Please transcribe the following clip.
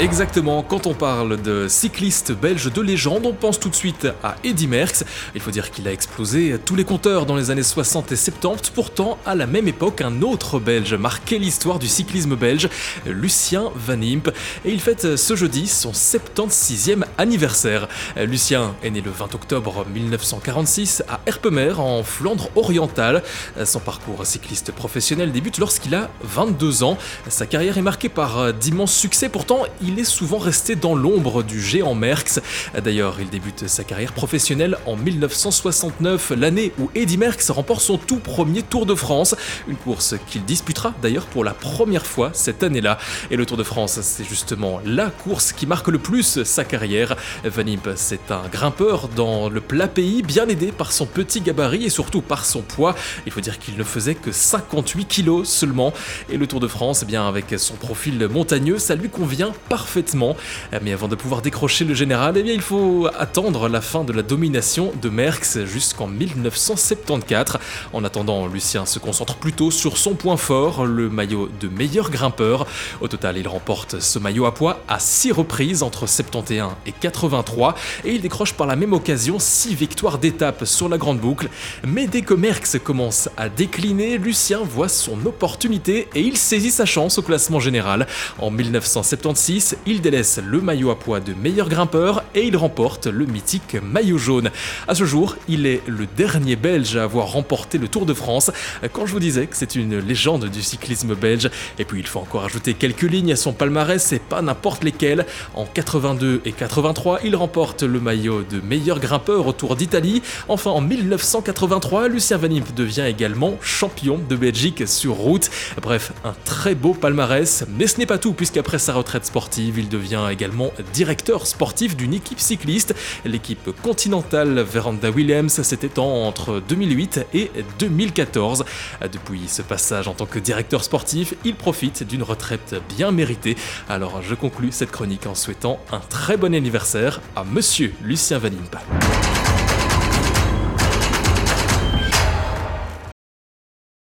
Exactement, quand on parle de cycliste belge de légende, on pense tout de suite à Eddy Merckx. Il faut dire qu'il a explosé tous les compteurs dans les années 60 et 70. Pourtant, à la même époque, un autre belge marquait l'histoire du cyclisme belge, Lucien Van Imp. Et il fête ce jeudi son 76e anniversaire. Lucien est né le 20 octobre 1946 à Erpemer, en Flandre orientale. Son parcours cycliste professionnel débute lorsqu'il a 22 ans. Sa carrière est marquée par d'immenses succès, pourtant est souvent resté dans l'ombre du géant Merckx. D'ailleurs, il débute sa carrière professionnelle en 1969, l'année où Eddy Merckx remporte son tout premier Tour de France, une course qu'il disputera d'ailleurs pour la première fois cette année-là. Et le Tour de France, c'est justement la course qui marque le plus sa carrière. Van Imp, c'est un grimpeur dans le plat pays, bien aidé par son petit gabarit et surtout par son poids. Il faut dire qu'il ne faisait que 58 kilos seulement. Et le Tour de France, eh bien avec son profil montagneux, ça lui convient parfaitement. Mais avant de pouvoir décrocher le général, eh bien, il faut attendre la fin de la domination de Merckx jusqu'en 1974. En attendant, Lucien se concentre plutôt sur son point fort, le maillot de meilleur grimpeur. Au total, il remporte ce maillot à poids à 6 reprises entre 71 et 83 et il décroche par la même occasion 6 victoires d'étape sur la grande boucle. Mais dès que Merckx commence à décliner, Lucien voit son opportunité et il saisit sa chance au classement général. En 1976, il délaisse le maillot à poids de meilleur grimpeur et il remporte le mythique maillot jaune. À ce jour, il est le dernier Belge à avoir remporté le Tour de France. Quand je vous disais que c'est une légende du cyclisme belge, et puis il faut encore ajouter quelques lignes à son palmarès, c'est pas n'importe lesquelles. En 82 et 83, il remporte le maillot de meilleur grimpeur au Tour d'Italie. Enfin, en 1983, Lucien Van Imp devient également champion de Belgique sur route. Bref, un très beau palmarès, mais ce n'est pas tout puisqu'après sa retraite sportive, il devient également directeur sportif d'une équipe cycliste, l'équipe continentale Veranda Williams, c'était entre 2008 et 2014. Depuis ce passage en tant que directeur sportif, il profite d'une retraite bien méritée. Alors je conclus cette chronique en souhaitant un très bon anniversaire à monsieur Lucien Vanimpa.